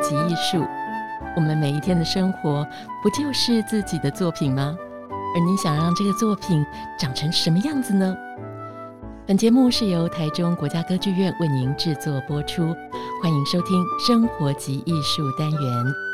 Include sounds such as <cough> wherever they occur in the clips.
及艺术。我们每一天的生活，不就是自己的作品吗？而你想让这个作品长成什么样子呢？本节目是由台中国家歌剧院为您制作播出，欢迎收听《生活及艺术》单元。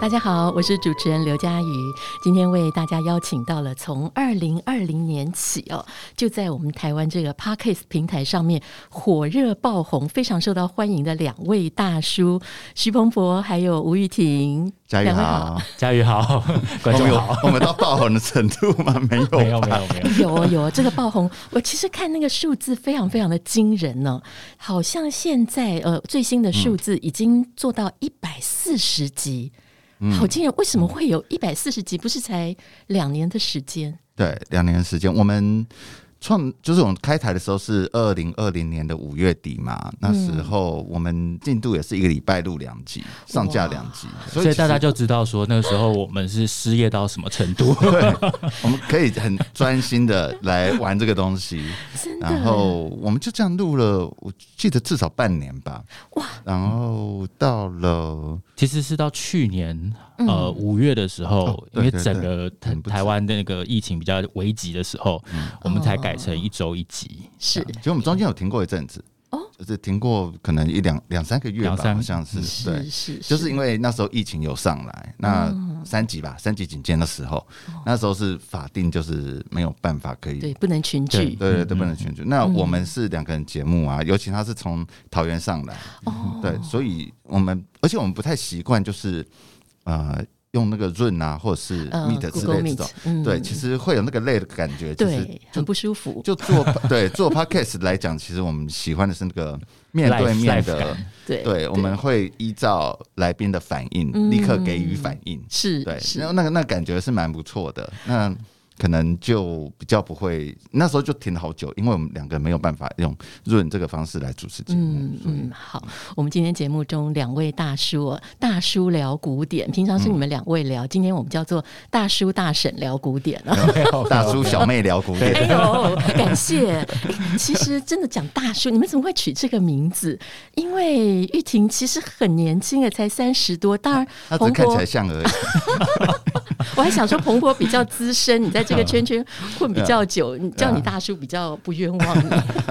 大家好，我是主持人刘佳瑜。今天为大家邀请到了从二零二零年起哦，就在我们台湾这个 Podcast 平台上面火热爆红、非常受到欢迎的两位大叔徐鹏博还有吴玉婷。佳瑜好，佳瑜好，<laughs> 观众好。我们到爆红的程度吗？没有，没有，没有，没有。<laughs> 有有这个爆红，我其实看那个数字非常非常的惊人呢、哦，好像现在呃最新的数字已经做到一百四十集。好惊人！为什么会有一百四十集？不是才两年的时间？对，两年的时间。我们创就是我们开台的时候是二零二零年的五月底嘛，那时候我们进度也是一个礼拜录两集，上架两集，所以大家就知道说那个时候我们是失业到什么程度。<laughs> 对，我们可以很专心的来玩这个东西，然后我们就这样录了，我记得至少半年吧。哇！然后到了。其实是到去年呃五月的时候，哦、因为整个台台湾的那个疫情比较危急的时候，嗯、我们才改成一周一集。是，其实我们中间有停过一阵子哦，就是停过可能一两两三个月吧，好像是，对，是，是，就是因为那时候疫情有上来，那三级吧，三级警戒的时候，那时候是法定就是没有办法可以对，不能群聚，对对，对，不能群聚。那我们是两个人节目啊，尤其他是从桃园上来，哦，对，所以我们。而且我们不太习惯，就是呃用那个润啊，或者是 Meet 之类的这种，对，其实会有那个累的感觉，就是很不舒服。就做对做 Podcast 来讲，其实我们喜欢的是那个面对面的，对，对，我们会依照来宾的反应立刻给予反应，是对，然后那个那感觉是蛮不错的。那可能就比较不会，那时候就停了好久，因为我们两个没有办法用润这个方式来主持节目。嗯嗯，好，我们今天节目中两位大叔，大叔聊古典，平常是你们两位聊，嗯、今天我们叫做大叔大婶聊古典啊，<laughs> 大叔小妹聊古典。哎呦，感谢！其实真的讲大叔，你们怎么会取这个名字？因为玉婷其实很年轻啊，才三十多，当然他只看起来像而已。我还想说，彭博比较资深，你在这个 <laughs> 圈圈混比较久，你叫你大叔比较不冤枉你。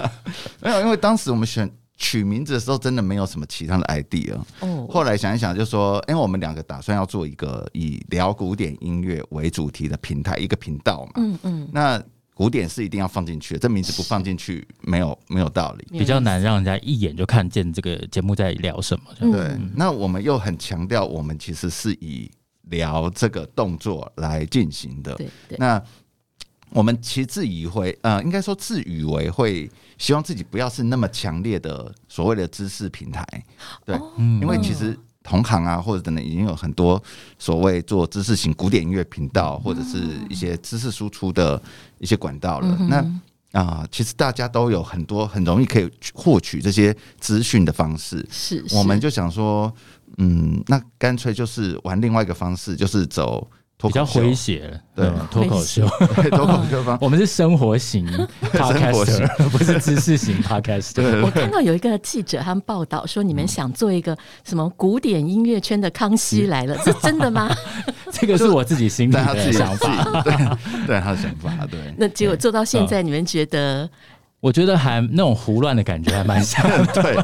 <laughs> 没有，因为当时我们选取名字的时候，真的没有什么其他的 idea。哦，后来想一想，就说，因为我们两个打算要做一个以聊古典音乐为主题的平台，一个频道嘛。嗯嗯。那古典是一定要放进去的，这名字不放进去，没有没有道理，比较难让人家一眼就看见这个节目在聊什么。对。那我们又很强调，我们其实是以。聊这个动作来进行的，对对，那我们其实自以为，呃，应该说自以为会希望自己不要是那么强烈的所谓的知识平台，对，哦、因为其实同行啊或者等等已经有很多所谓做知识型古典音乐频道或者是一些知识输出的一些管道了。嗯、那啊、呃，其实大家都有很多很容易可以获取这些资讯的方式，是，是。我们就想说。嗯，那干脆就是玩另外一个方式，就是走比较诙谐，对，脱口秀，<laughs> 脱口秀方。我们是生活型 <laughs> Podcaster，不是知识型 Podcaster。我看到有一个记者他们报道说，你们想做一个什么古典音乐圈的康熙来了，<laughs> 是真的吗？这个是我自己心里的想法，对，对他的想法，对。那结果做到现在，你们觉得？我觉得还那种胡乱的感觉还蛮像的，<laughs> 对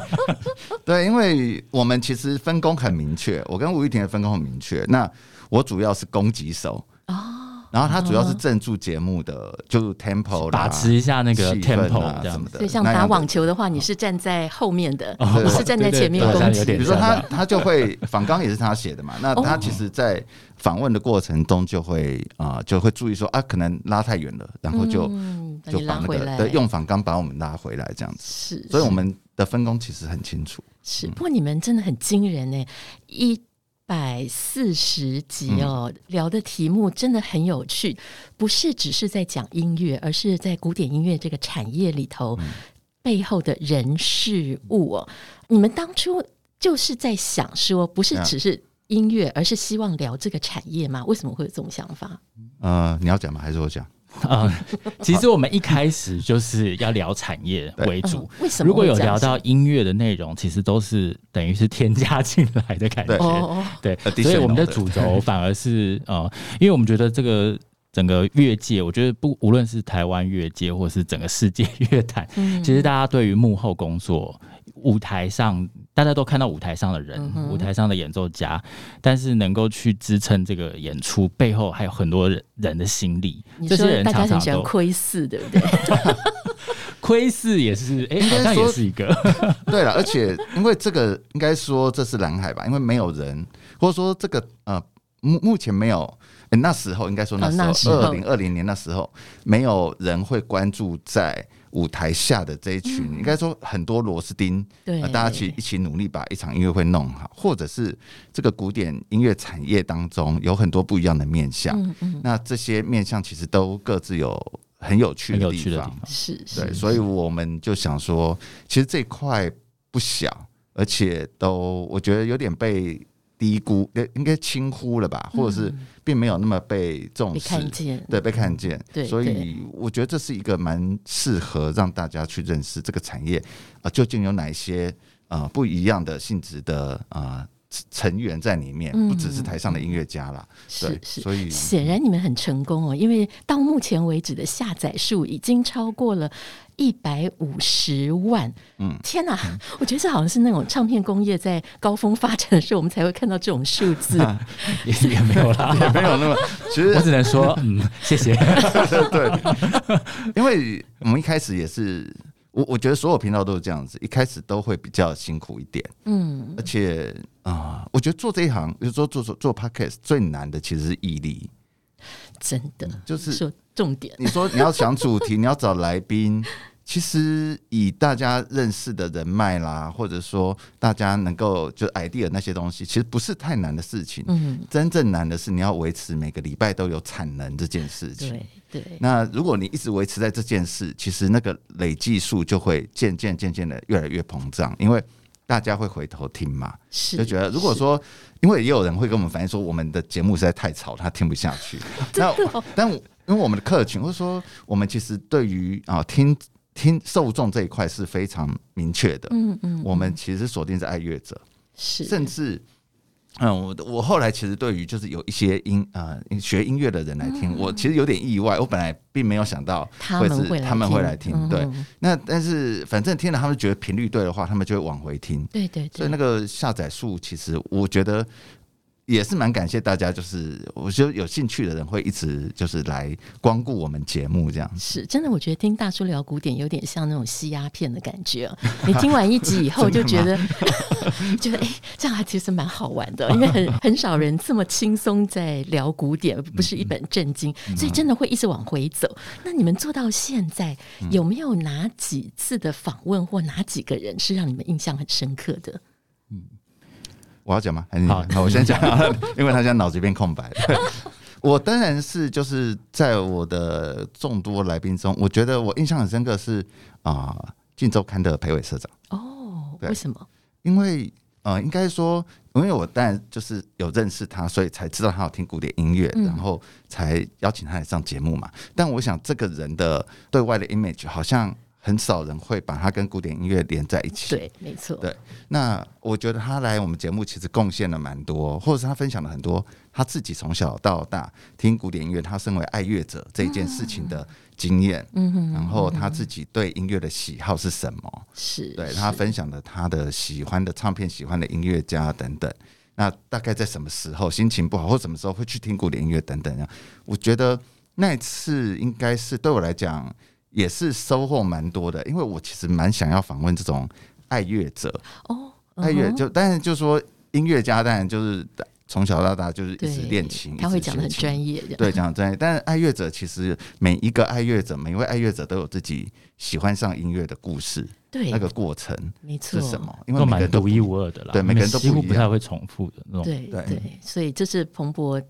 对，因为我们其实分工很明确，我跟吴玉婷的分工很明确。那我主要是攻击手然后他主要是镇住节目的，就 tempo 把持一下那个 tempo 啊什么的。所以像打网球的话，你是站在后面的，你是站在前面攻击。比如说他他就会访纲也是他写的嘛，那他其实，在访问的过程中就会啊就会注意说啊可能拉太远了，然后就就把那个对用访纲把我们拉回来这样子。是，所以我们的分工其实很清楚。是，不过你们真的很惊人呢，一。百四十集哦，嗯、聊的题目真的很有趣，不是只是在讲音乐，而是在古典音乐这个产业里头、嗯、背后的人事物哦。你们当初就是在想说，不是只是音乐，嗯、而是希望聊这个产业吗？为什么会有这种想法？呃，你要讲吗？还是我讲？嗯，<laughs> 其实我们一开始就是要聊产业为主。为什么？如果有聊到音乐的内容，其实都是等于是添加进来的感觉。对，所以我们的主轴 <laughs> 反而是呃，因为我们觉得这个整个乐界，我觉得不无论是台湾乐界，或是整个世界 <laughs> 乐坛，其实大家对于幕后工作。舞台上，大家都看到舞台上的人，嗯、舞台上的演奏家，但是能够去支撑这个演出背后，还有很多人人的心力。这些人常常都窥视，对不对？<laughs> 窥视也是，哎、欸，好像也是一个。<laughs> 对了，而且因为这个，应该说这是蓝海吧？因为没有人，或者说这个呃，目目前没有。欸、那时候应该说那时候，二零二零年那时候，没有人会关注在。舞台下的这一群，应该说很多螺丝钉，对，大家去一起努力把一场音乐会弄好，或者是这个古典音乐产业当中有很多不一样的面向，那这些面向其实都各自有很有趣的地方，是，对，所以我们就想说，其实这块不小，而且都我觉得有点被。低估，应该轻忽了吧，或者是并没有那么被重视，对，被看见，对，所以我觉得这是一个蛮适合让大家去认识这个产业啊，究竟有哪些啊不一样的性质的啊。成员在里面，不只是台上的音乐家啦。是、嗯、是，所以显然你们很成功哦，因为到目前为止的下载数已经超过了一百五十万。嗯，天哪，<laughs> 我觉得这好像是那种唱片工业在高峰发展的时候，我们才会看到这种数字。<laughs> 也也没有啦，<laughs> 也没有那么。其实我只能说，嗯，谢谢。对，因为我们一开始也是。我我觉得所有频道都是这样子，一开始都会比较辛苦一点，嗯，而且啊、呃，我觉得做这一行，比如说做做做 podcast 最难的其实是毅力，真的，就是说重点。你说你要想主题，你要找来宾。<laughs> 其实以大家认识的人脉啦，或者说大家能够就 idea 那些东西，其实不是太难的事情。嗯，真正难的是你要维持每个礼拜都有产能这件事情。对对。那如果你一直维持在这件事，其实那个累计数就会渐渐渐渐的越来越膨胀，因为大家会回头听嘛。是。就觉得如果说，因为也有人会跟我们反映说，我们的节目实在太吵，他听不下去。<laughs> 那但因为我们的客群，或者说我们其实对于啊听。听受众这一块是非常明确的，嗯嗯，我们其实锁定是爱乐者，是。甚至，嗯，我我后来其实对于就是有一些音啊学音乐的人来听，我其实有点意外，我本来并没有想到会是他们会来听，对，那但是反正听了他们觉得频率对的话，他们就会往回听，对对，所以那个下载数其实我觉得。也是蛮感谢大家，就是我觉得有兴趣的人会一直就是来光顾我们节目这样。是真的，我觉得听大叔聊古典有点像那种吸鸦片的感觉。你听完一集以后 <laughs> 就觉得，<laughs> 觉得哎，这样还其实蛮好玩的，因为很很少人这么轻松在聊古典，不是一本正经，所以真的会一直往回走。那你们做到现在，有没有哪几次的访问或哪几个人是让你们印象很深刻的？我要讲吗？好，那我先讲，<laughs> 因为他现在脑子一片空白。<laughs> 我当然是就是在我的众多来宾中，我觉得我印象很深刻是啊，晋周刊的裴伟社长。哦，为什么？因为呃，应该说，因为我当然就是有认识他，所以才知道他有听古典音乐，然后才邀请他来上节目嘛。但我想，这个人的对外的 image 好像。很少人会把它跟古典音乐连在一起。对，没错。对，那我觉得他来我们节目其实贡献了蛮多，或者是他分享了很多他自己从小到大听古典音乐，他身为爱乐者这件事情的经验。嗯哼。然后他自己对音乐的喜好是什么？是。对，他分享了他的喜欢的唱片、喜欢的音乐家等等。那大概在什么时候心情不好，或什么时候会去听古典音乐等等？我觉得那一次应该是对我来讲。也是收获蛮多的，因为我其实蛮想要访问这种爱乐者。哦，爱乐就，但是就说音乐家，当然就是从小到大就是一直练琴，他会讲的很专业，对，讲的专业。但是爱乐者其实每一个爱乐者，每一位爱乐者都有自己喜欢上音乐的故事，对，那个过程没错，是什么？因为都独一无二的啦，对，每个人都几乎不太会重复的那种，对。对，所以这是彭博。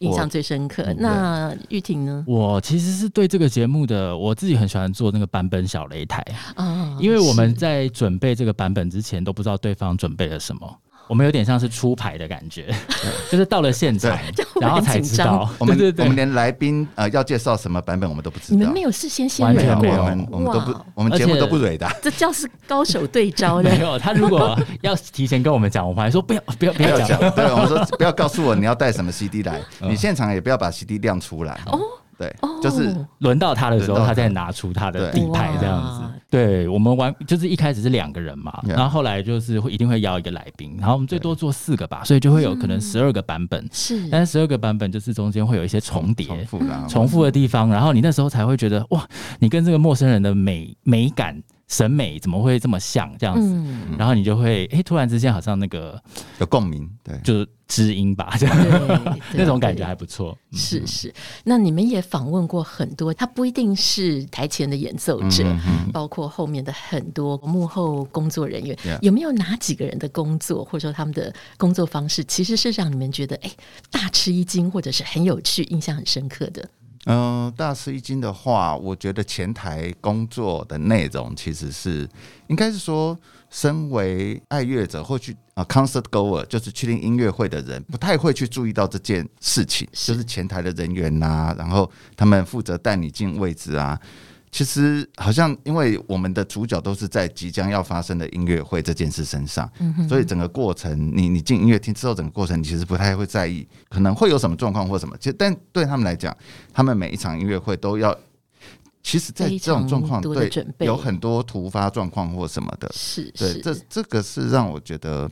印象最深刻。那玉婷呢？我其实是对这个节目的，我自己很喜欢做那个版本小擂台啊，因为我们在准备这个版本之前都不知道对方准备了什么，我们有点像是出牌的感觉，<laughs> 就是到了现场，然后才知道。我们我们连来宾呃要介绍什么版本我们都不知道。你们没有事先先蕊过？我们我们都不，我们节目都不蕊的。这叫是高手对招的。<laughs> 没有，他如果要提前跟我们讲，我们还说不要 <laughs> 不要不要讲。对，我们说不要告诉我你要带什么 CD 来，你现场也不要把 CD 亮出来。哦。对，就是轮到他的时候，他再拿出他的底牌这样子。对，我们玩就是一开始是两个人嘛，然后后来就是会一定会邀一个来宾，然后我们最多做四个吧，所以就会有可能十二个版本。是，但是十二个版本就是中间会有一些重叠、重复的地方，然后你那时候才会觉得哇，你跟这个陌生人的美美感。审美怎么会这么像这样子？嗯、然后你就会哎、欸，突然之间好像那个有共鸣，对，就是知音吧，这样。<laughs> 那种感觉还不错。是是，那你们也访问过很多，他不一定是台前的演奏者，嗯、包括后面的很多幕后工作人员，嗯、有没有哪几个人的工作或者说他们的工作方式，其实是让你们觉得哎、欸、大吃一惊，或者是很有趣、印象很深刻的？嗯、大吃一惊的话，我觉得前台工作的内容其实是，应该是说，身为爱乐者或去啊 concert goer，就是去听音乐会的人，不太会去注意到这件事情，就是前台的人员呐、然后他们负责带你进位置啊。其实好像，因为我们的主角都是在即将要发生的音乐会这件事身上，所以整个过程，你你进音乐厅之后，整个过程你其实不太会在意，可能会有什么状况或什么。其实，但对他们来讲，他们每一场音乐会都要，其实，在这种状况，对，有很多突发状况或什么的，是，对，这这个是让我觉得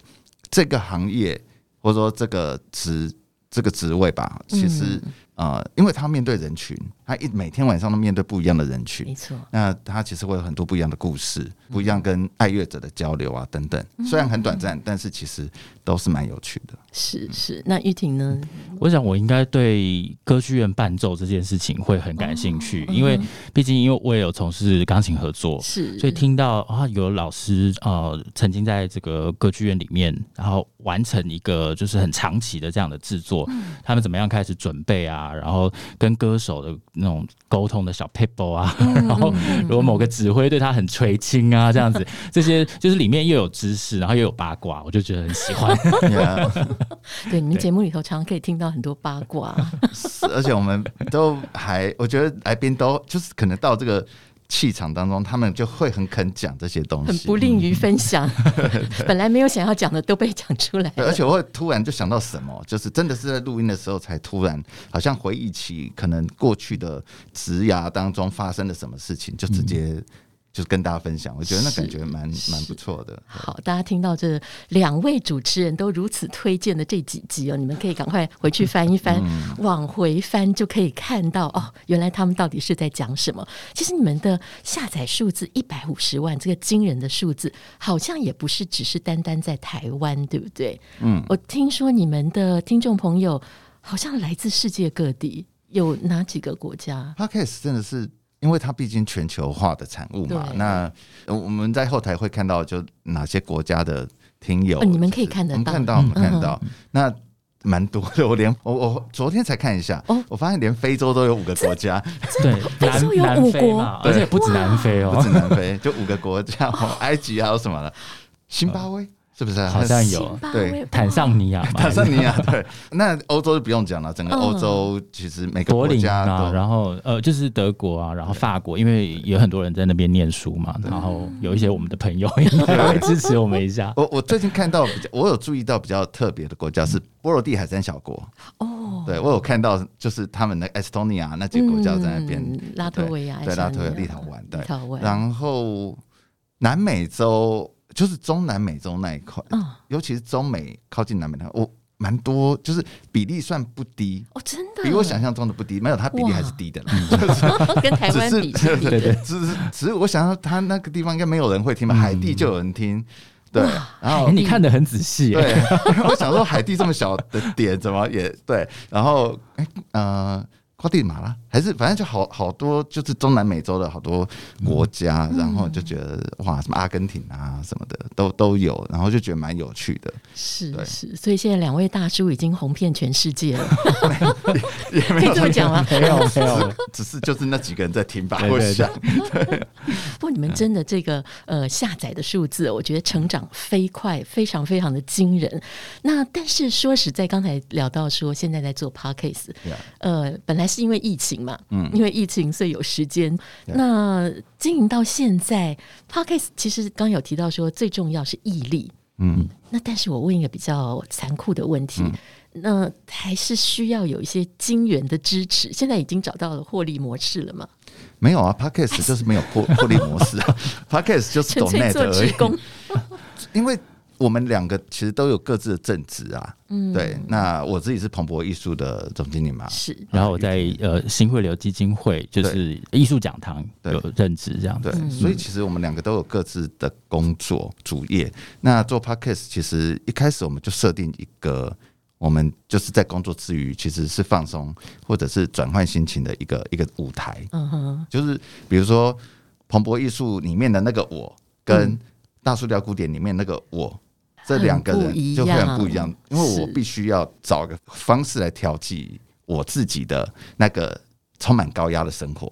这个行业或者说这个职这个职位吧，其实。呃，因为他面对人群，他一每天晚上都面对不一样的人群，没错。那他其实会有很多不一样的故事，不一样跟爱乐者的交流啊等等。虽然很短暂，但是其实都是蛮有趣的。是是，那玉婷呢？我想我应该对歌剧院伴奏这件事情会很感兴趣，因为毕竟因为我也有从事钢琴合作，是，所以听到啊有老师呃曾经在这个歌剧院里面，然后完成一个就是很长期的这样的制作，他们怎么样开始准备啊？然后跟歌手的那种沟通的小 people 啊，<laughs> 然后如果某个指挥对他很垂青啊，这样子，<laughs> 这些就是里面又有知识，然后又有八卦，我就觉得很喜欢。<laughs> 对，你们节目里头常常可以听到很多八卦，而且我们都还，我觉得来宾都就是可能到这个。气场当中，他们就会很肯讲这些东西，很不吝于分享。<laughs> 本来没有想要讲的都被讲出来，而且我会突然就想到什么，就是真的是在录音的时候才突然，好像回忆起可能过去的职涯当中发生了什么事情，就直接。就是跟大家分享，我觉得那感觉蛮蛮不错的。好，大家听到这两位主持人都如此推荐的这几集哦，你们可以赶快回去翻一翻，嗯、往回翻就可以看到哦，原来他们到底是在讲什么。其实你们的下载数字一百五十万，这个惊人的数字，好像也不是只是单单在台湾，对不对？嗯，我听说你们的听众朋友好像来自世界各地，有哪几个国家？Podcast 真的是。因为它毕竟全球化的产物嘛，那我们在后台会看到就哪些国家的听友，你们可以看得到，看到，看到，那蛮多的。我连我我昨天才看一下，我发现连非洲都有五个国家，对，非洲有五国，而且不止南非哦，不止南非，就五个国家，<laughs> 埃及还有什么了，辛巴威。是不是？好像有？对，坦桑尼亚，坦桑尼亚。对，<laughs> 那欧洲就不用讲了，整个欧洲其实每个国家都，然后呃，就是德国啊，然后法国，因为有很多人在那边念书嘛，然后有一些我们的朋友也 <laughs> 会支持我们一下。<laughs> 我我最近看到比较，我有注意到比较特别的国家是波罗的海三小国。哦，对我有看到，就是他们的 Estonia 那几个国家在那边，拉脱维亚、对拉脱维亚、立陶宛，对，然后南美洲。就是中南美洲那一块，嗯，尤其是中美靠近南美那块，我蛮多，就是比例算不低。哦，真的？比我想象中的不低，没有，它比例还是低的，<laughs> 跟台湾比，对对，只是只是我想到它那个地方应该没有人会听吧，海地就有人听，对，然后你看得很仔细，对，<laughs> 我想说海地这么小的点怎么也对，然后哎呃。瓜地马拉还是反正就好好多，就是中南美洲的好多国家，然后就觉得哇，什么阿根廷啊什么的都都有，然后就觉得蛮有趣的。是是，所以现在两位大叔已经红遍全世界了，<laughs> 可以这么讲吗？<laughs> 没有没有，只是就是那几个人在听吧。我想，<laughs> 不过你们真的这个呃下载的数字，我觉得成长飞快，非常非常的惊人。那但是说实在，刚才聊到说现在在做 Podcast，呃，本来。是因为疫情嘛？嗯，因为疫情，所以有时间。那经营到现在，Podcast 其实刚有提到说，最重要是毅力。嗯，那但是我问一个比较残酷的问题，那还是需要有一些金源的支持。现在已经找到了获利模式了吗？没有啊，Podcast 就是没有获 <laughs> 获利模式啊，Podcast 就是做职工，<laughs> 因为。我们两个其实都有各自的正职啊，嗯，对。那我自己是鹏博艺术的总经理嘛，是。然后我在呃新汇流基金会就是艺术讲堂有任职这样子，对。所以其实我们两个都有各自的工作主业。那做 Podcast 其实一开始我们就设定一个，我们就是在工作之余其实是放松或者是转换心情的一个一个舞台。嗯哼，就是比如说鹏博艺术里面的那个我，跟大叔聊古典里面那个我。这两个人就会很不一样，因为我必须要找个方式来调剂我自己的那个充满高压的生活。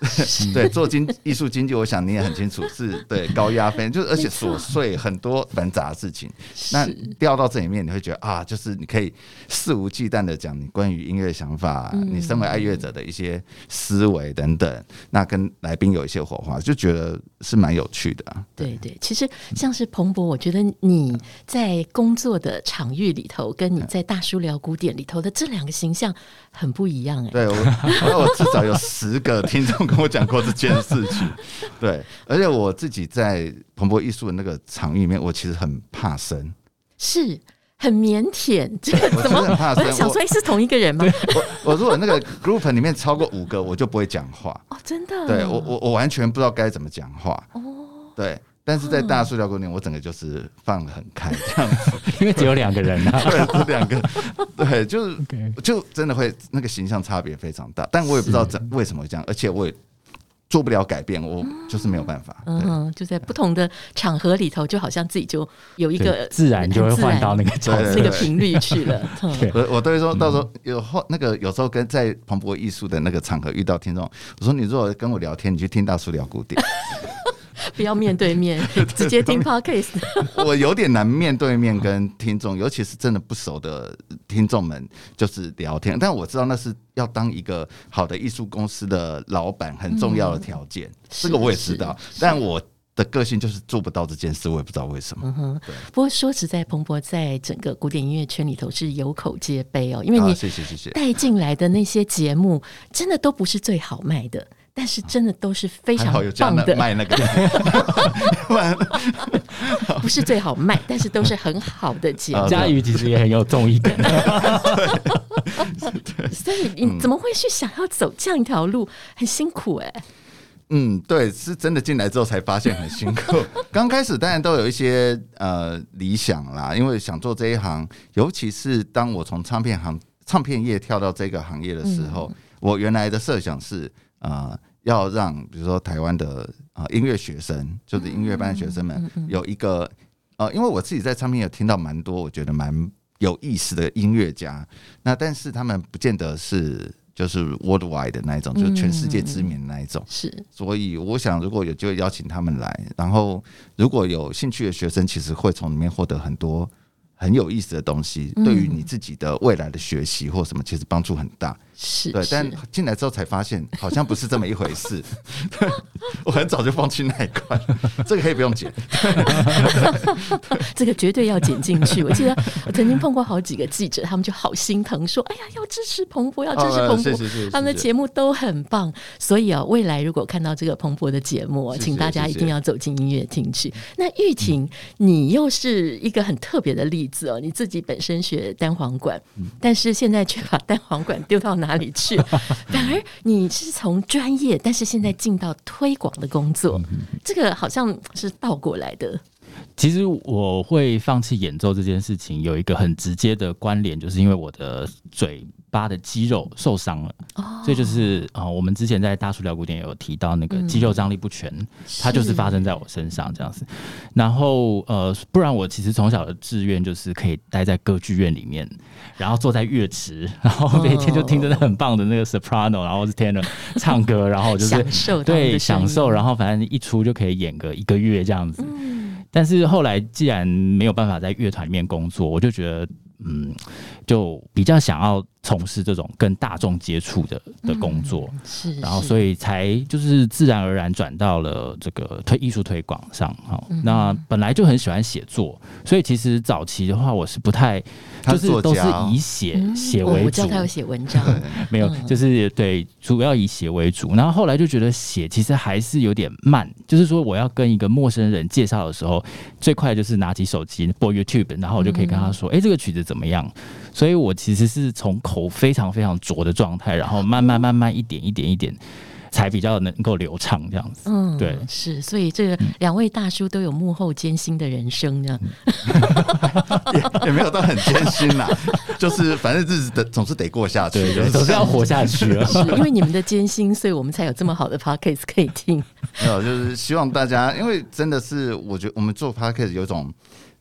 <laughs> 对，做经艺术经济，我想你也很清楚，是对高压分，就是而且琐碎很多繁杂的事情。那掉到这里面，你会觉得啊，就是你可以肆无忌惮的讲你关于音乐想法，你身为爱乐者的一些思维等等。那跟来宾有一些火花，就觉得是蛮有趣的。对对，其实像是彭博，我觉得你在工作的场域里头，跟你在大叔聊古典里头的这两个形象很不一样哎。对，我 <laughs> 我至少有十个听众。跟我讲过这件事情，<laughs> 对，而且我自己在鹏博艺术的那个场域里面，我其实很怕生，是很腼腆，这个怎么很怕生？我想说是同一个人吗？我我如果那个 group 里面超过五个，我就不会讲话哦，真的，对我我我完全不知道该怎么讲话哦，对。但是在大叔聊古典，我整个就是放得很开这样子，<laughs> 因为只有两个人啊，<laughs> 对，只两个，<laughs> 对，就是就真的会那个形象差别非常大，但我也不知道怎为什么会这样，而且我也做不了改变，我就是没有办法。嗯，就在不同的场合里头，就好像自己就有一个自然就会换到那个那个频率去了。我我都会说到时候有后那个有时候跟在蓬勃艺术的那个场合遇到听众，我说你如果跟我聊天，你去听大塑料古典。<laughs> 不要面对面，<laughs> 直接听 podcast。<laughs> 我有点难面对面跟听众，尤其是真的不熟的听众们，就是聊天。但我知道那是要当一个好的艺术公司的老板很重要的条件，嗯，这个我也知道。但我的个性就是做不到这件事，我也不知道为什么。嗯哼，对。不过说实在，彭博在整个古典音乐圈里头是有口皆碑哦，因为你谢谢谢谢带进来的那些节目，真的都不是最好卖的。但是真的都是非常棒的，卖那个 <laughs> 不是最好卖，但是都是很好的节目。嘉瑜其实也很有综艺感，所以你怎么会去想要走这样一条路？很辛苦哎。嗯，对，是真的进来之后才发现很辛苦。<laughs> 刚开始当然都有一些呃理想啦，因为想做这一行，尤其是当我从唱片行、唱片业跳到这个行业的时候，我原来的设想是啊。要让比如说台湾的啊音乐学生，就是音乐班的学生们有一个呃，因为我自己在唱片有听到蛮多我觉得蛮有意思的音乐家，那但是他们不见得是就是 worldwide 的那一种，就是全世界知名的那一种。是，所以我想如果有机会邀请他们来，然后如果有兴趣的学生，其实会从里面获得很多很有意思的东西，对于你自己的未来的学习或什么，其实帮助很大。是对，但进来之后才发现，<laughs> 好像不是这么一回事。<laughs> 我很早就放弃那一块，<laughs> 这个可以不用剪，这个绝对要剪进去。我记得我曾经碰过好几个记者，他们就好心疼，说：“哎呀，要支持彭博，要支持彭博。”他们的节目都很棒，所以啊，未来如果看到这个彭博的节目，请大家一定要走进音乐厅去。那玉婷，你又是一个很特别的例子哦，你自己本身学单簧管，但是现在却把单簧管丢到哪？哪里去？<laughs> 反而你是从专业，但是现在进到推广的工作，这个好像是倒过来的。其实我会放弃演奏这件事情，有一个很直接的关联，就是因为我的嘴巴的肌肉受伤了。哦，所以就是啊、呃，我们之前在大叔聊古典有提到那个肌肉张力不全，嗯、它就是发生在我身上这样子。然后呃，不然我其实从小的志愿就是可以待在歌剧院里面，然后坐在乐池，<laughs> 然后每天就听着很棒的那个 soprano，然后是 tenor 唱歌，<laughs> 然后就是享受对享受，然后反正一出就可以演个一个月这样子。嗯、但是后来既然没有办法在乐团里面工作，我就觉得嗯，就比较想要。从事这种跟大众接触的的工作，嗯、是，是，然后所以才就是自然而然转到了这个推艺术推广上。好、嗯，那本来就很喜欢写作，所以其实早期的话，我是不太，就是都是以写写、嗯、为主。我知道他有写文章，<laughs> 没有，就是对，主要以写为主。然后后来就觉得写其实还是有点慢，就是说我要跟一个陌生人介绍的时候，最快就是拿起手机播 YouTube，然后我就可以跟他说：“哎、嗯，这个曲子怎么样？”所以我其实是从口非常非常浊的状态，然后慢慢慢慢一点一点一点，才比较能够流畅这样子。嗯，对，是。所以这个两位大叔都有幕后艰辛的人生呢，<laughs> 也也没有到很艰辛啦，<laughs> 就是反正日子的总是得过下去，总是要活下去了。<laughs> 是因为你们的艰辛，所以我们才有这么好的 podcast 可以听。没有，就是希望大家，因为真的是我觉得我们做 podcast 有种。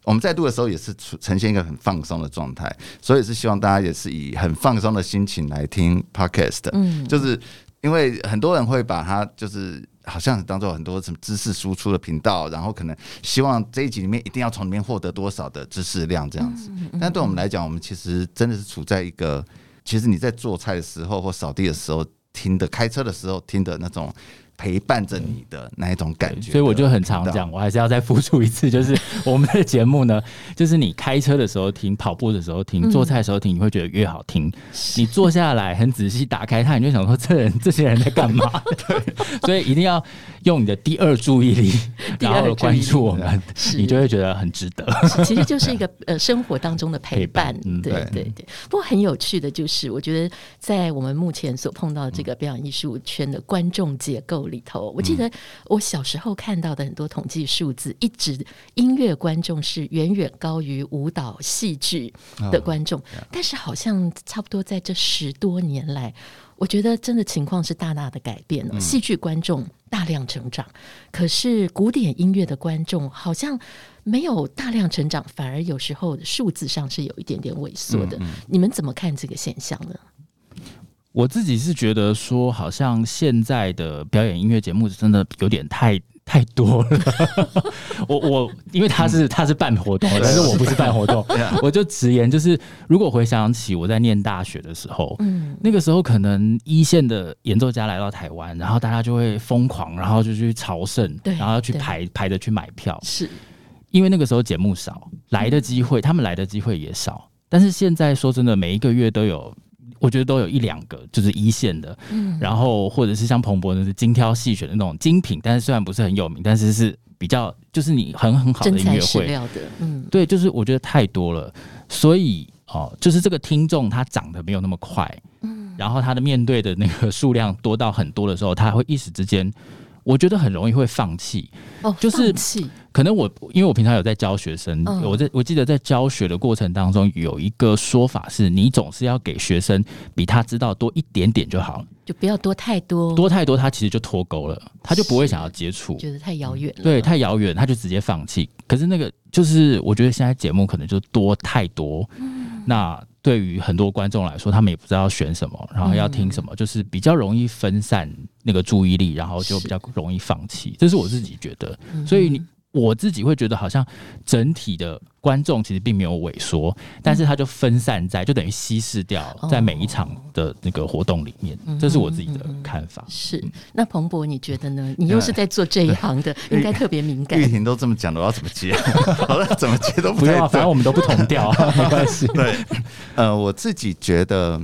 我们在录的时候也是呈现一个很放松的状态，所以是希望大家也是以很放松的心情来听 podcast。嗯，就是因为很多人会把它就是好像当做很多什么知识输出的频道，然后可能希望这一集里面一定要从里面获得多少的知识量这样子。但对我们来讲，我们其实真的是处在一个，其实你在做菜的时候或扫地的时候听的，开车的时候听的那种。陪伴着你的那一种感觉，所以我就很常讲，我还是要再复述一次，<laughs> 就是我们的节目呢，<laughs> 就是你开车的时候听，跑步的时候听，做菜的时候听，你会觉得越好听。你坐下来很仔细打开它，你就想说，这人这些人在干嘛？<laughs> 对，所以一定要用你的第二注意力，然后关注我们，你就会觉得很值得。其实就是一个呃生活当中的陪伴，对。对对。不过很有趣的就是，我觉得在我们目前所碰到这个表演艺术圈的观众结构里头，我记得我小时候看到的很多统计数字，一直音乐观众是远远高于舞蹈戏剧的观众，但是好像差不多在这十多年来，我觉得真的情况是大大的改变了。戏剧观众大量成长，可是古典音乐的观众好像没有大量成长，反而有时候数字上是有一点点萎缩的。你们怎么看这个现象呢？我自己是觉得说，好像现在的表演音乐节目真的有点太太多了。<laughs> 我我因为他是他是办活动，但是我不是办活动，<laughs> 我就直言，就是如果回想起我在念大学的时候，嗯，那个时候可能一线的演奏家来到台湾，然后大家就会疯狂，然后就去朝圣，对，然后要去排排着去买票，是因为那个时候节目少，来的机会他们来的机会也少。但是现在说真的，每一个月都有。我觉得都有一两个就是一线的，嗯，然后或者是像彭博那是精挑细选的那种精品，但是虽然不是很有名，但是是比较就是你很很好的音乐会，嗯，对，就是我觉得太多了，所以哦，就是这个听众他长得没有那么快，嗯，然后他的面对的那个数量多到很多的时候，他会一时之间。我觉得很容易会放弃，哦，就是可能我因为我平常有在教学生，我在我记得在教学的过程当中有一个说法是，你总是要给学生比他知道多一点点就好，就不要多太多，多太多他其实就脱钩了，他就不会想要接触，觉得太遥远了，对，太遥远他就直接放弃。可是那个就是我觉得现在节目可能就多太多，那。对于很多观众来说，他们也不知道选什么，然后要听什么，嗯、就是比较容易分散那个注意力，然后就比较容易放弃。是这是我自己觉得，所以你。我自己会觉得，好像整体的观众其实并没有萎缩，但是它就分散在，就等于稀释掉在每一场的那个活动里面。这是我自己的看法。是，那彭博你觉得呢？你又是在做这一行的，应该特别敏感。玉婷都这么讲了，我要怎么接？<laughs> 好了，怎么接都不用，反正我们都不同调，<laughs> 没关系。对，呃，我自己觉得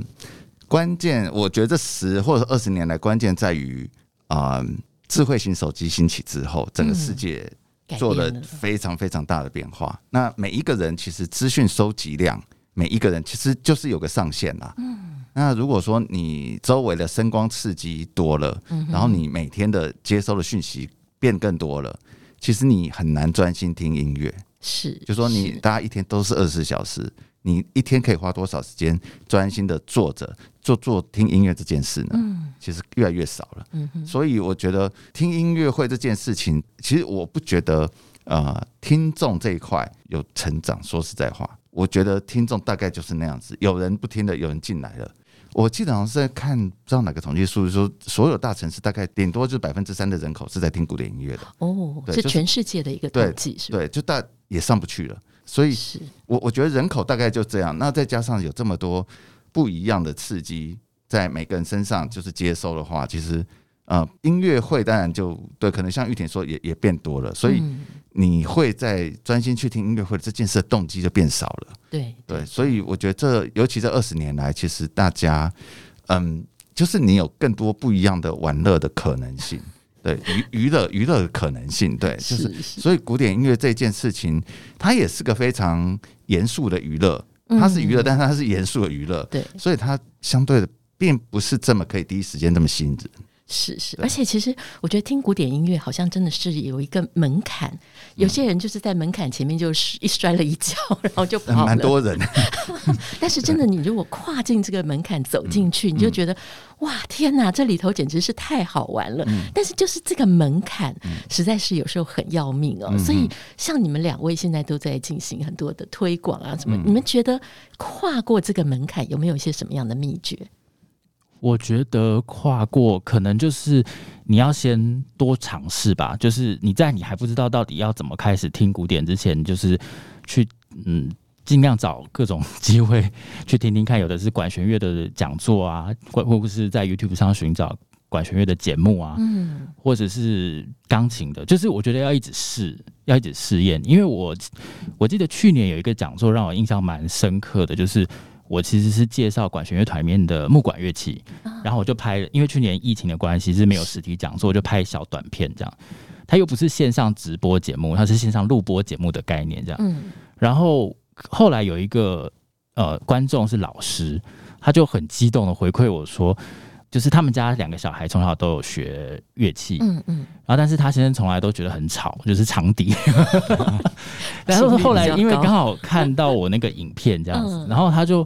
关键，我觉得这十或者二十年来关键在于啊、呃，智慧型手机兴起之后，整个世界。做了非常非常大的变化。那每一个人其实资讯收集量，每一个人其实就是有个上限啦。嗯。那如果说你周围的声光刺激多了，然后你每天的接收的讯息变更多了，其实你很难专心听音乐。是，就说你大家一天都是二十四小时，你一天可以花多少时间专心的坐着做做听音乐这件事呢？嗯，其实越来越少了。所以我觉得听音乐会这件事情，其实我不觉得呃听众这一块有成长。说实在话，我觉得听众大概就是那样子，有人不听的，有人进来了。我记得好像是在看不知道哪个统计数据说，所有大城市大概顶多就百分之三的人口是在听古典音乐的。哦，是全世界的一个统计，是吧？对，就大也上不去了。所以，我我觉得人口大概就这样。那再加上有这么多不一样的刺激在每个人身上就是接收的话，其实呃，音乐会当然就对，可能像玉婷说也也变多了。所以你会在专心去听音乐会这件事的动机就变少了。对对，所以我觉得这尤其这二十年来，其实大家嗯，就是你有更多不一样的玩乐的可能性，对娱娱乐娱乐的可能性，对，就是所以古典音乐这件事情，它也是个非常严肃的娱乐，它是娱乐，但是它是严肃的娱乐，对，所以它相对的并不是这么可以第一时间这么吸引人。是是，而且其实我觉得听古典音乐好像真的是有一个门槛，有些人就是在门槛前面就是一摔了一跤，然后就跑了。蛮多人，<laughs> 但是真的，你如果跨进这个门槛走进去，你就觉得哇，天哪，这里头简直是太好玩了。但是就是这个门槛实在是有时候很要命哦。所以像你们两位现在都在进行很多的推广啊什么，你们觉得跨过这个门槛有没有一些什么样的秘诀？我觉得跨过可能就是你要先多尝试吧，就是你在你还不知道到底要怎么开始听古典之前，就是去嗯尽量找各种 <laughs> 机会去听听看，有的是管弦乐的讲座啊，或或是在 YouTube 上寻找管弦乐的节目啊，嗯，或者是钢琴的，就是我觉得要一直试，要一直试验，因为我我记得去年有一个讲座让我印象蛮深刻的，就是。我其实是介绍管弦乐团里面的木管乐器，然后我就拍了，因为去年疫情的关系是没有实体讲座，我就拍小短片这样。它又不是线上直播节目，它是线上录播节目的概念这样。然后后来有一个呃观众是老师，他就很激动的回馈我说。就是他们家两个小孩从小都有学乐器，嗯嗯，然后但是他先生从来都觉得很吵，就是长笛。<laughs> 然后后来因为刚好看到我那个影片这样子，然后他就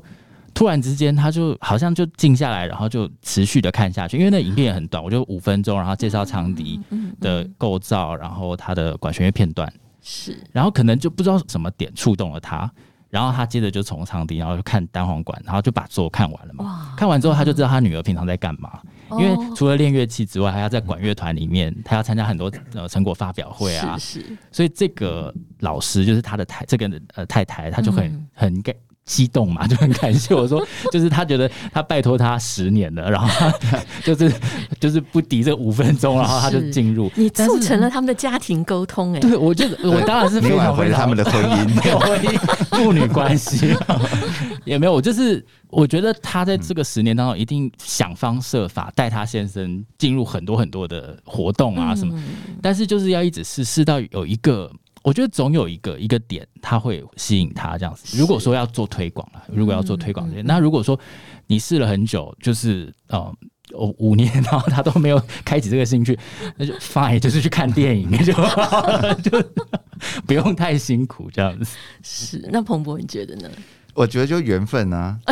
突然之间他就好像就静下来，然后就持续的看下去，因为那影片也很短，我就五分钟，然后介绍长笛的构造，然后它的管弦乐片段是，然后可能就不知道什么点触动了他。然后他接着就从长笛，然后就看单簧管，然后就把作看完了嘛。看完之后，他就知道他女儿平常在干嘛。嗯、因为除了练乐器之外，还要在管乐团里面，他要参加很多呃成果发表会啊。是是。所以这个老师就是他的太这个呃太太，他就很、嗯、很感。激动嘛，就很感谢。我说，就是他觉得他拜托他十年了，然后他就 <laughs> 是就是不敌这五分钟，然后他就进入，你促成了他们的家庭沟通，哎，对，我觉得我当然是非常回他们的婚姻，没有婚姻，父女关系也没有，我就是我觉得他在这个十年当中一定想方设法带他先生进入很多很多的活动啊什么，但是就是要一直试试到有一个。我觉得总有一个一个点，他会吸引他这样子。如果说要做推广了，如果要做推广，那如果说你试了很久，就是呃五年，然后他都没有开启这个兴趣，<laughs> 那就 fine，就是去看电影 <laughs> 就就不用太辛苦这样子。是，那彭博你觉得呢？我觉得就缘分啊，<laughs>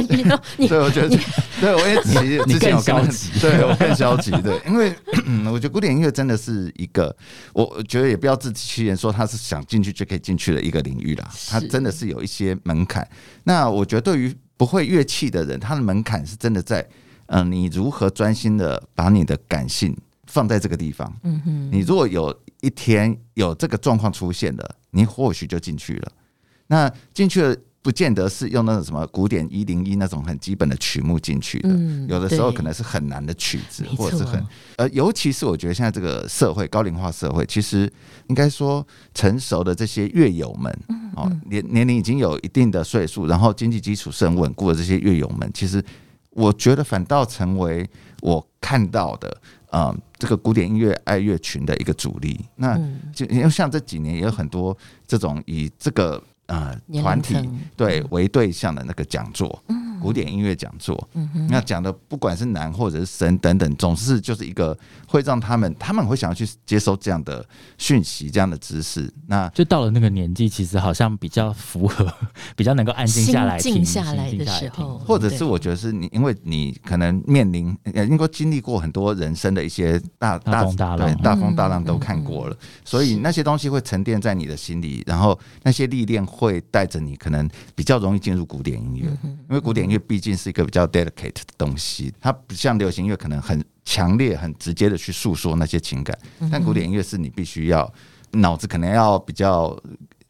所以我觉得，<laughs> 对我也其实 <laughs> 之前有消极，对我更消极，对，因为 <clears throat> 我觉得古典音乐真的是一个，我觉得也不要自欺欺人说他是想进去就可以进去的一个领域啦，它真的是有一些门槛。那我觉得对于不会乐器的人，他的门槛是真的在，嗯，你如何专心的把你的感性放在这个地方，嗯哼，你如果有一天有这个状况出现了，你或许就进去了，那进去了。不见得是用那种什么古典一零一那种很基本的曲目进去的，有的时候可能是很难的曲子，或者是很呃，尤其是我觉得现在这个社会高龄化社会，其实应该说成熟的这些乐友们，哦，年年龄已经有一定的岁数，然后经济基础是很稳固的这些乐友们，其实我觉得反倒成为我看到的，嗯，这个古典音乐爱乐群的一个主力。那就因为像这几年也有很多这种以这个。呃，团体对为对象的那个讲座，嗯，古典音乐讲座。嗯哼，那讲的不管是男或者是神等等，总是就是一个会让他们他们会想要去接收这样的讯息、这样的知识。那就到了那个年纪，其实好像比较符合，比较能够安静下来静下来的时候，或者是我觉得是你，因为你可能面临呃，应该经历过很多人生的一些大大风大浪，大风大浪都看过了，嗯。嗯嗯，所以那些东西会沉淀在你的心里，然后那些历练会带着你，可能比较容易进入古典音乐，因为古典音乐毕竟是一个比较 delicate 的东西，它不像流行音乐可能很强烈、很直接的去诉说那些情感，但古典音乐是你必须要脑子可能要比较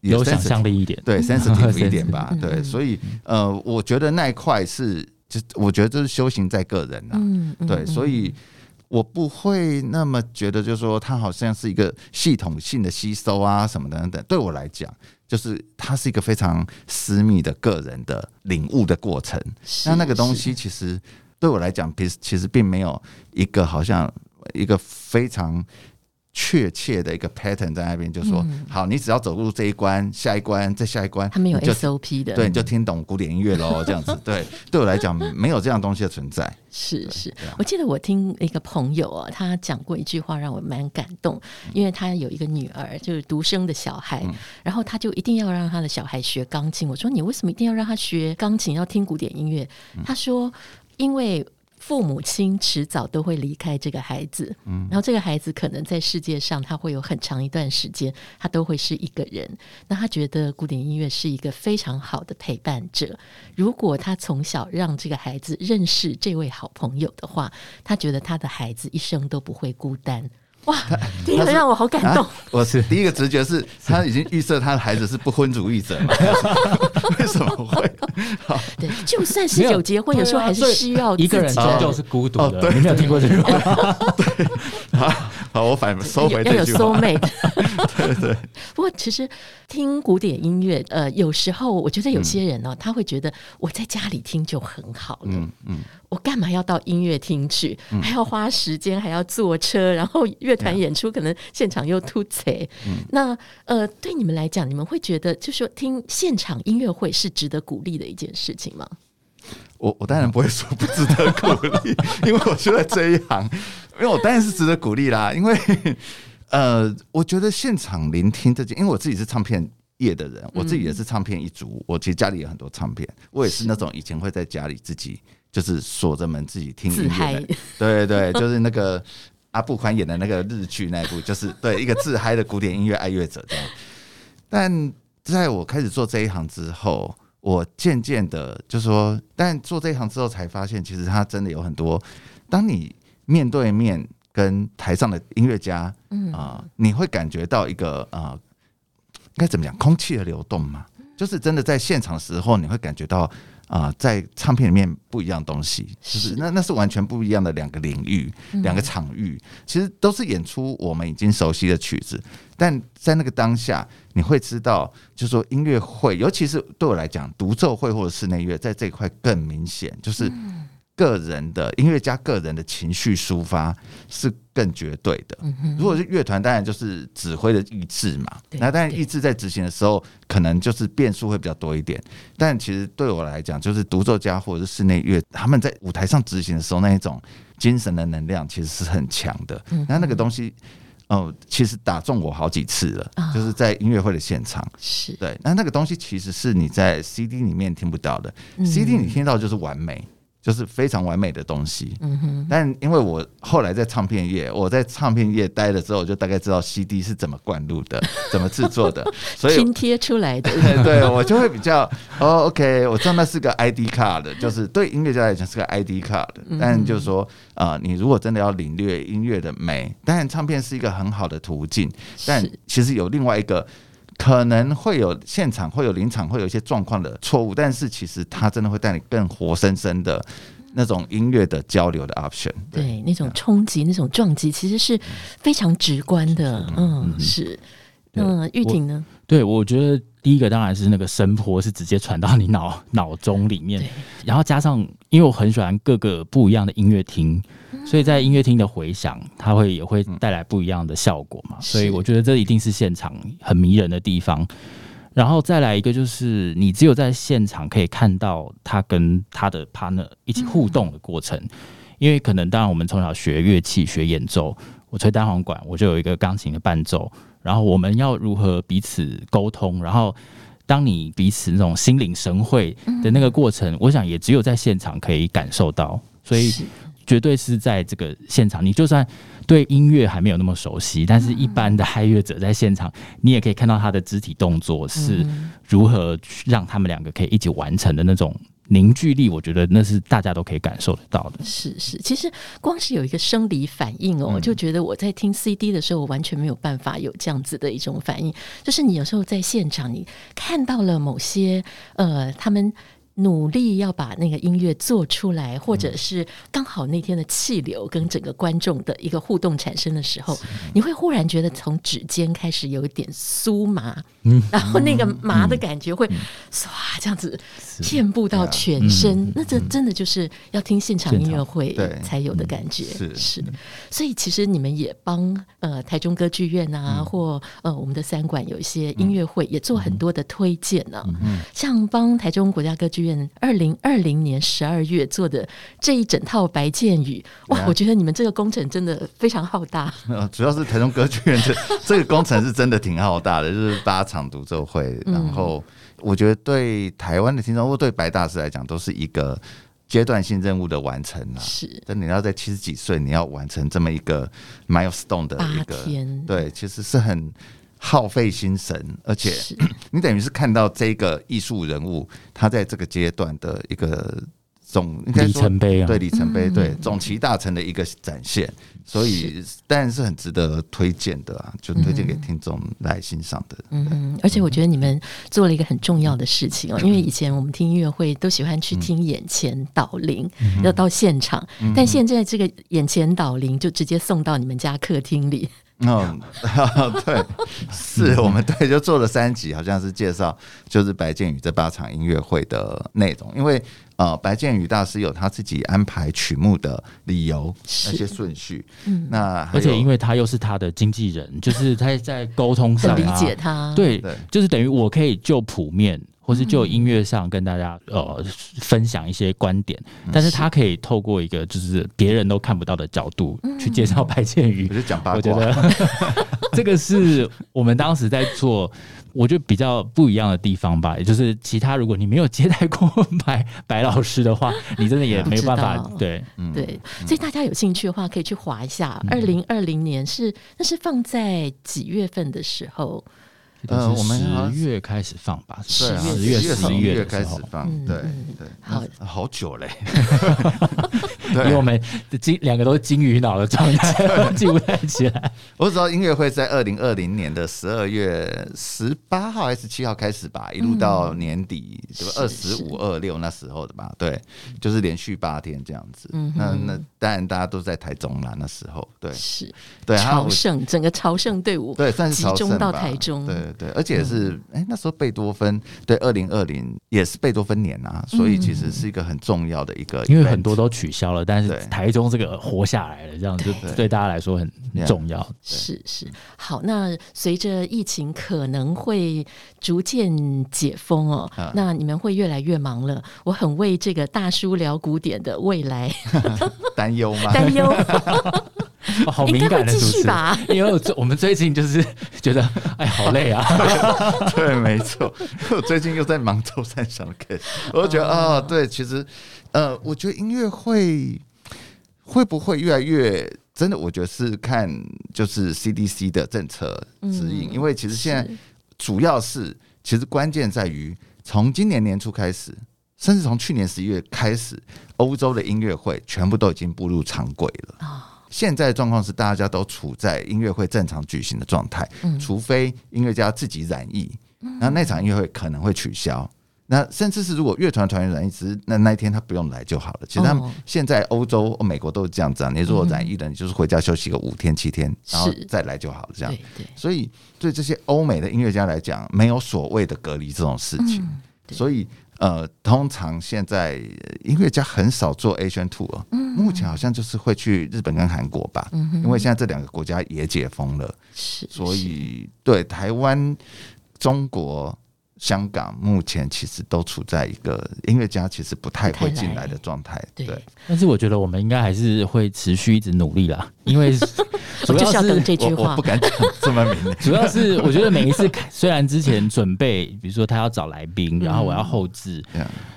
有想象力一点，对，sensitive <laughs> 一点吧，<laughs> 对，所以呃，我觉得那一块是。就我觉得这是修行在个人呐，对，所以我不会那么觉得，就是说它好像是一个系统性的吸收啊什么的等等。对我来讲，就是它是一个非常私密的个人的领悟的过程。那那个东西其实对我来讲，其实其实并没有一个好像一个非常。确切的一个 pattern 在那边，就说好，你只要走入这一关，下一关，再下一关，他们有 SOP 的，对，你就听懂古典音乐喽，这样子。<laughs> 对，对我来讲，没有这样东西的存在。是是，我记得我听一个朋友啊，他讲过一句话，让我蛮感动，因为他有一个女儿，就是独生的小孩，然后他就一定要让他的小孩学钢琴。我说，你为什么一定要让他学钢琴，要听古典音乐？他说，因为。父母亲迟早都会离开这个孩子，嗯，然后这个孩子可能在世界上他会有很长一段时间，他都会是一个人。那他觉得古典音乐是一个非常好的陪伴者。如果他从小让这个孩子认识这位好朋友的话，他觉得他的孩子一生都不会孤单。哇，第一个让我好感动。啊、我是第一个直觉是他已经预设他的孩子是不婚主义者嘛？<laughs> 为什么会？对，就算是有结婚，有时候还是需要一个人终究是孤独的。你没有听过这句话？<laughs> 对，好，好，我反收回这句话。要有 soul mate。<laughs> 对对。不过其实听古典音乐，呃，有时候我觉得有些人呢，他会觉得我在家里听就很好了。嗯嗯。我干嘛要到音乐厅去？还要花时间，还要坐车，然后乐团演出可能现场又突贼。那呃，对你们来讲，你们会觉得就是说听现场音乐会是值得鼓励的一件事情吗？我我当然不会说不值得鼓励，<laughs> 因为我觉得这一行，因为我当然是值得鼓励啦。因为 <laughs> 呃，我觉得现场聆听这件，因为我自己是唱片业的人，我自己也是唱片一族，我其实家里有很多唱片，我也是那种以前会在家里自己。就是锁着门自己听音乐，对对，就是那个 <laughs> 阿布宽演的那个日剧那一部，就是对一个自嗨的古典音乐爱乐者这样。但在我开始做这一行之后，我渐渐的就说，但做这一行之后才发现，其实它真的有很多。当你面对面跟台上的音乐家，嗯。啊，你会感觉到一个啊，应该怎么讲，空气的流动嘛，就是真的在现场的时候，你会感觉到。啊，在唱片里面不一样东西，就是那那是完全不一样的两个领域，两个场域，其实都是演出我们已经熟悉的曲子，但在那个当下，你会知道，就是说音乐会，尤其是对我来讲，独奏会或者室内乐，在这一块更明显，就是。个人的音乐家个人的情绪抒发是更绝对的。如果是乐团，当然就是指挥的意志嘛。那当然意志在执行的时候，可能就是变数会比较多一点。但其实对我来讲，就是独奏家或者是室内乐，他们在舞台上执行的时候，那一种精神的能量其实是很强的。那那个东西，哦，其实打中我好几次了，就是在音乐会的现场。是对，那那个东西其实是你在 CD 里面听不到的，CD 你听到就是完美。就是非常完美的东西，嗯哼。但因为我后来在唱片业，我在唱片业待了之后，就大概知道 CD 是怎么灌录的，怎么制作的，所以拼贴出来的。<laughs> 对，我就会比较哦，OK，我知道那是个 ID card，就是对音乐家来讲是个 ID card。但就是说，啊、呃，你如果真的要领略音乐的美，当然唱片是一个很好的途径，但其实有另外一个。可能会有现场会有临场会有一些状况的错误，但是其实它真的会带你更活生生的那种音乐的交流的 option，对，对那种冲击、那种撞击，其实是非常直观的。嗯，嗯是。嗯，玉婷呢？对，我觉得第一个当然是那个声波是直接传到你脑脑中里面，然后加上因为我很喜欢各个不一样的音乐厅。所以在音乐厅的回响，它会也会带来不一样的效果嘛。所以我觉得这一定是现场很迷人的地方。然后再来一个就是，你只有在现场可以看到他跟他的 partner 一起互动的过程，嗯、因为可能当然我们从小学乐器学演奏，我吹单簧管，我就有一个钢琴的伴奏，然后我们要如何彼此沟通，然后当你彼此那种心领神会的那个过程，嗯、我想也只有在现场可以感受到，所以绝对是在这个现场，你就算。对音乐还没有那么熟悉，但是一般的嗨乐者在现场，你也可以看到他的肢体动作是如何让他们两个可以一起完成的那种凝聚力。我觉得那是大家都可以感受得到的。是是，其实光是有一个生理反应哦，我就觉得我在听 CD 的时候，我完全没有办法有这样子的一种反应。就是你有时候在现场，你看到了某些呃，他们。努力要把那个音乐做出来，或者是刚好那天的气流跟整个观众的一个互动产生的时候，你会忽然觉得从指尖开始有一点酥麻，嗯。然后那个麻的感觉会唰这样子遍布到全身，那这真的就是要听现场音乐会才有的感觉。是。是，所以其实你们也帮呃台中歌剧院啊，或呃我们的三馆有一些音乐会也做很多的推荐呢，像帮台中国家歌剧院。二零二零年十二月做的这一整套《白剑雨》，哇，我觉得你们这个工程真的非常浩大。<laughs> 主要是台中歌剧院这这个工程是真的挺浩大的，就是八场独奏会。然后我觉得对台湾的听众或对白大师来讲，都是一个阶段性任务的完成啊。是，但你要在七十几岁，你要完成这么一个 milestone 的一个，对，其实是很。耗费心神，而且 <clears throat> 你等于是看到这个艺术人物，他在这个阶段的一个总应该说里程碑啊，对里程碑，对总集大成的一个展现，所以当然是很值得推荐的啊，就推荐给听众来欣赏的。嗯，而且我觉得你们做了一个很重要的事情哦，因为以前我们听音乐会都喜欢去听眼前导聆，要到现场，但现在这个眼前导聆就直接送到你们家客厅里。嗯，<laughs> 对，是我们对就做了三集，好像是介绍就是白建宇这八场音乐会的内容。因为呃，白建宇大师有他自己安排曲目的理由，那些顺序。嗯，那而且因为他又是他的经纪人，就是他在沟通上理解他。对，就是等于我可以就谱面。或是就音乐上跟大家呃分享一些观点，但是他可以透过一个就是别人都看不到的角度去介绍白剑雨。我就讲八卦，我觉得 <laughs> 这个是我们当时在做，我觉得比较不一样的地方吧。也就是其他如果你没有接待过白白老师的话，你真的也没办法。对，对，所以大家有兴趣的话，可以去划一下。二零二零年是那是放在几月份的时候？呃，我们十月开始放吧，十月、十月、十一月开始放，对对，好。好久嘞，<laughs> 因为我们金两个都是金鱼脑的状态，记不太起来。<laughs> 我只知道音乐会在二零二零年的十二月十八号还是七号开始吧，一路到年底，就二十五、二六那时候的吧，对，就是连续八天这样子。那那当然大家都在台中啦，那时候对，是，对，朝圣整个朝圣队伍对，算是集中到台中，对。对，而且是哎、嗯欸，那时候贝多芬对二零二零也是贝多芬年啊，所以其实是一个很重要的一个，因为很多都取消了，但是台中这个活下来了，这样就对大家来说很重要。是是，好，那随着疫情可能会逐渐解封哦，啊、那你们会越来越忙了。我很为这个大叔聊古典的未来 <laughs> 担忧吗？担忧。<laughs> 哦、好敏感的主持，<laughs> 因为我们最近就是 <laughs> 觉得哎，好累啊。<laughs> 对，没错，我最近又在忙周三小 K，我就觉得啊、哦，对，其实呃，我觉得音乐会会不会越来越真的？我觉得是看就是 CDC 的政策指引，嗯、因为其实现在主要是其实关键在于从今年年初开始，甚至从去年十一月开始，欧洲的音乐会全部都已经步入常规了啊。现在的状况是，大家都处在音乐会正常举行的状态，除非音乐家自己染疫，那那场音乐会可能会取消。那甚至是如果乐团团员染疫，只是那那一天他不用来就好了。其实他们现在欧洲、美国都是这样子啊。你如果染疫了，你就是回家休息个五天七天，然后再来就好了。这样，所以对这些欧美的音乐家来讲，没有所谓的隔离这种事情。所以。呃，通常现在音乐家很少做 Asian Tour，目前好像就是会去日本跟韩国吧，因为现在这两个国家也解封了，所以对台湾、中国、香港目前其实都处在一个音乐家其实不太会进来的状态。对，但是我觉得我们应该还是会持续一直努力啦，<laughs> 因为主要是这句话我不敢讲这么明。<laughs> 主要是我觉得每一次虽然之前准备，比如说他要找来宾，然后我要后置，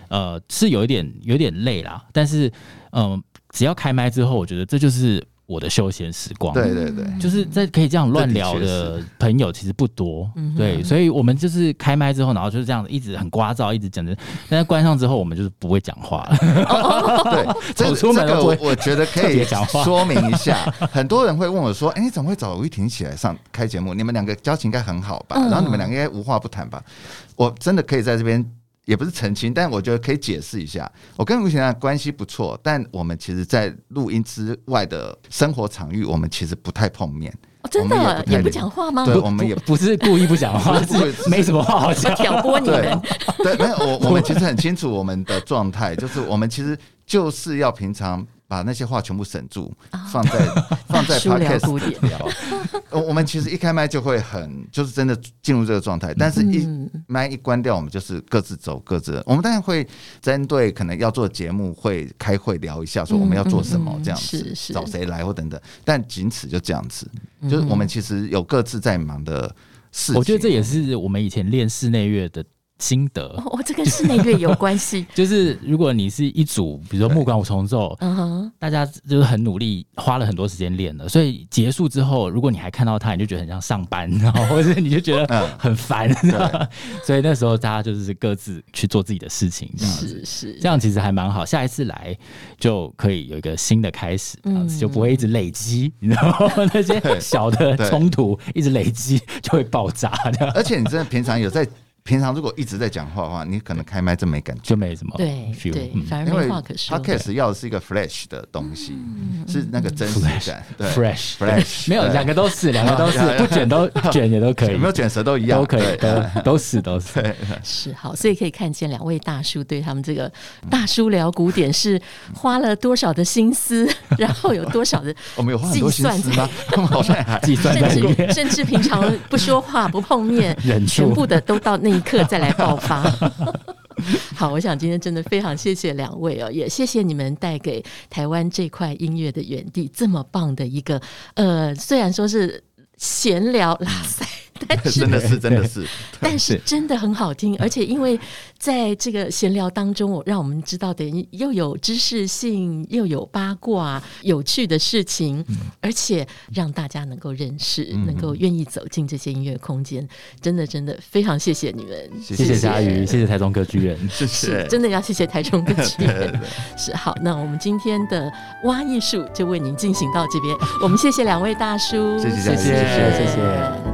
呃，是有一点有点累啦，但是嗯，只要开麦之后，我觉得这就是。我的休闲时光，对对对，就是在可以这样乱聊的朋友其实不多，对，所以我们就是开麦之后，然后就是这样子一直很聒噪，一直讲着，但是关上之后，我们就是不会讲话了。<laughs> 对，<laughs> 走出门我我觉得可以说明一下，很多人会问我说：“哎，你怎么会找吴玉婷起来上开节目？你们两个交情应该很好吧？然后你们两个应该无话不谈吧？”我真的可以在这边。也不是澄清，但我觉得可以解释一下。我跟吴先生关系不错，但我们其实，在录音之外的生活场域，我们其实不太碰面。哦、真的也不讲话吗？对，我们也不是故意不讲话，<laughs> 是没什么话好讲。挑拨你们？对，没有。我我们其实很清楚我们的状态，就是我们其实就是要平常。把那些话全部省住，放在 <laughs> 放在 podcast 里聊。<laughs> 我们其实一开麦就会很，就是真的进入这个状态。但是一麦一关掉，我们就是各自走各自。我们当然会针对可能要做节目，会开会聊一下，说我们要做什么这样子，找谁来或等等。但仅此就这样子，就是我们其实有各自在忙的事情。我觉得这也是我们以前练室内乐的。心得，哦，这跟室内乐有关系。<laughs> 就是如果你是一组，比如说木管五重奏，嗯哼，大家就是很努力，花了很多时间练的，所以结束之后，如果你还看到他，你就觉得很像上班，然后或者你就觉得很烦，所以那时候大家就是各自去做自己的事情，这样子是是，这样其实还蛮好。下一次来就可以有一个新的开始，这样子就不会一直累积，你知道吗？那些 <laughs> 小的冲突一直累积就会爆炸的。而且你真的平常有在。平常如果一直在讲话的话，你可能开麦真没感觉，就没什么对对，反而没话可说。Podcast 要的是一个 fresh 的东西，是那个真实感。对，fresh。Fresh <laughs> 没有两个都是，两个都是，<laughs> 不卷都卷也都可以，没有卷舌都一样，都可以，都都是都是。是 <laughs> 好，所以可以看见两位大叔对他们这个大叔聊古典是花了多少的心思，然后有多少的我们有花多心思吗？好像还计算在里面，甚至平常不说话不碰面，全部的都到那。立刻再来爆发。<laughs> <laughs> 好，我想今天真的非常谢谢两位哦，也谢谢你们带给台湾这块音乐的园地这么棒的一个呃，虽然说是闲聊拉塞。<laughs> 真的是，真的是，<laughs> 但是真的很好听，而且因为在这个闲聊当中，我让我们知道的又有知识性，又有八卦，有趣的事情，而且让大家能够认识，能够愿意走进这些音乐空间，真的真的非常谢谢你们，谢谢佳瑜，谢谢。台中歌剧院，谢谢，真的要谢谢台中歌剧院，<laughs> 是好，那我们今天的挖艺术就为您进行到这边，我们谢谢两位大叔，谢谢，谢谢，谢谢。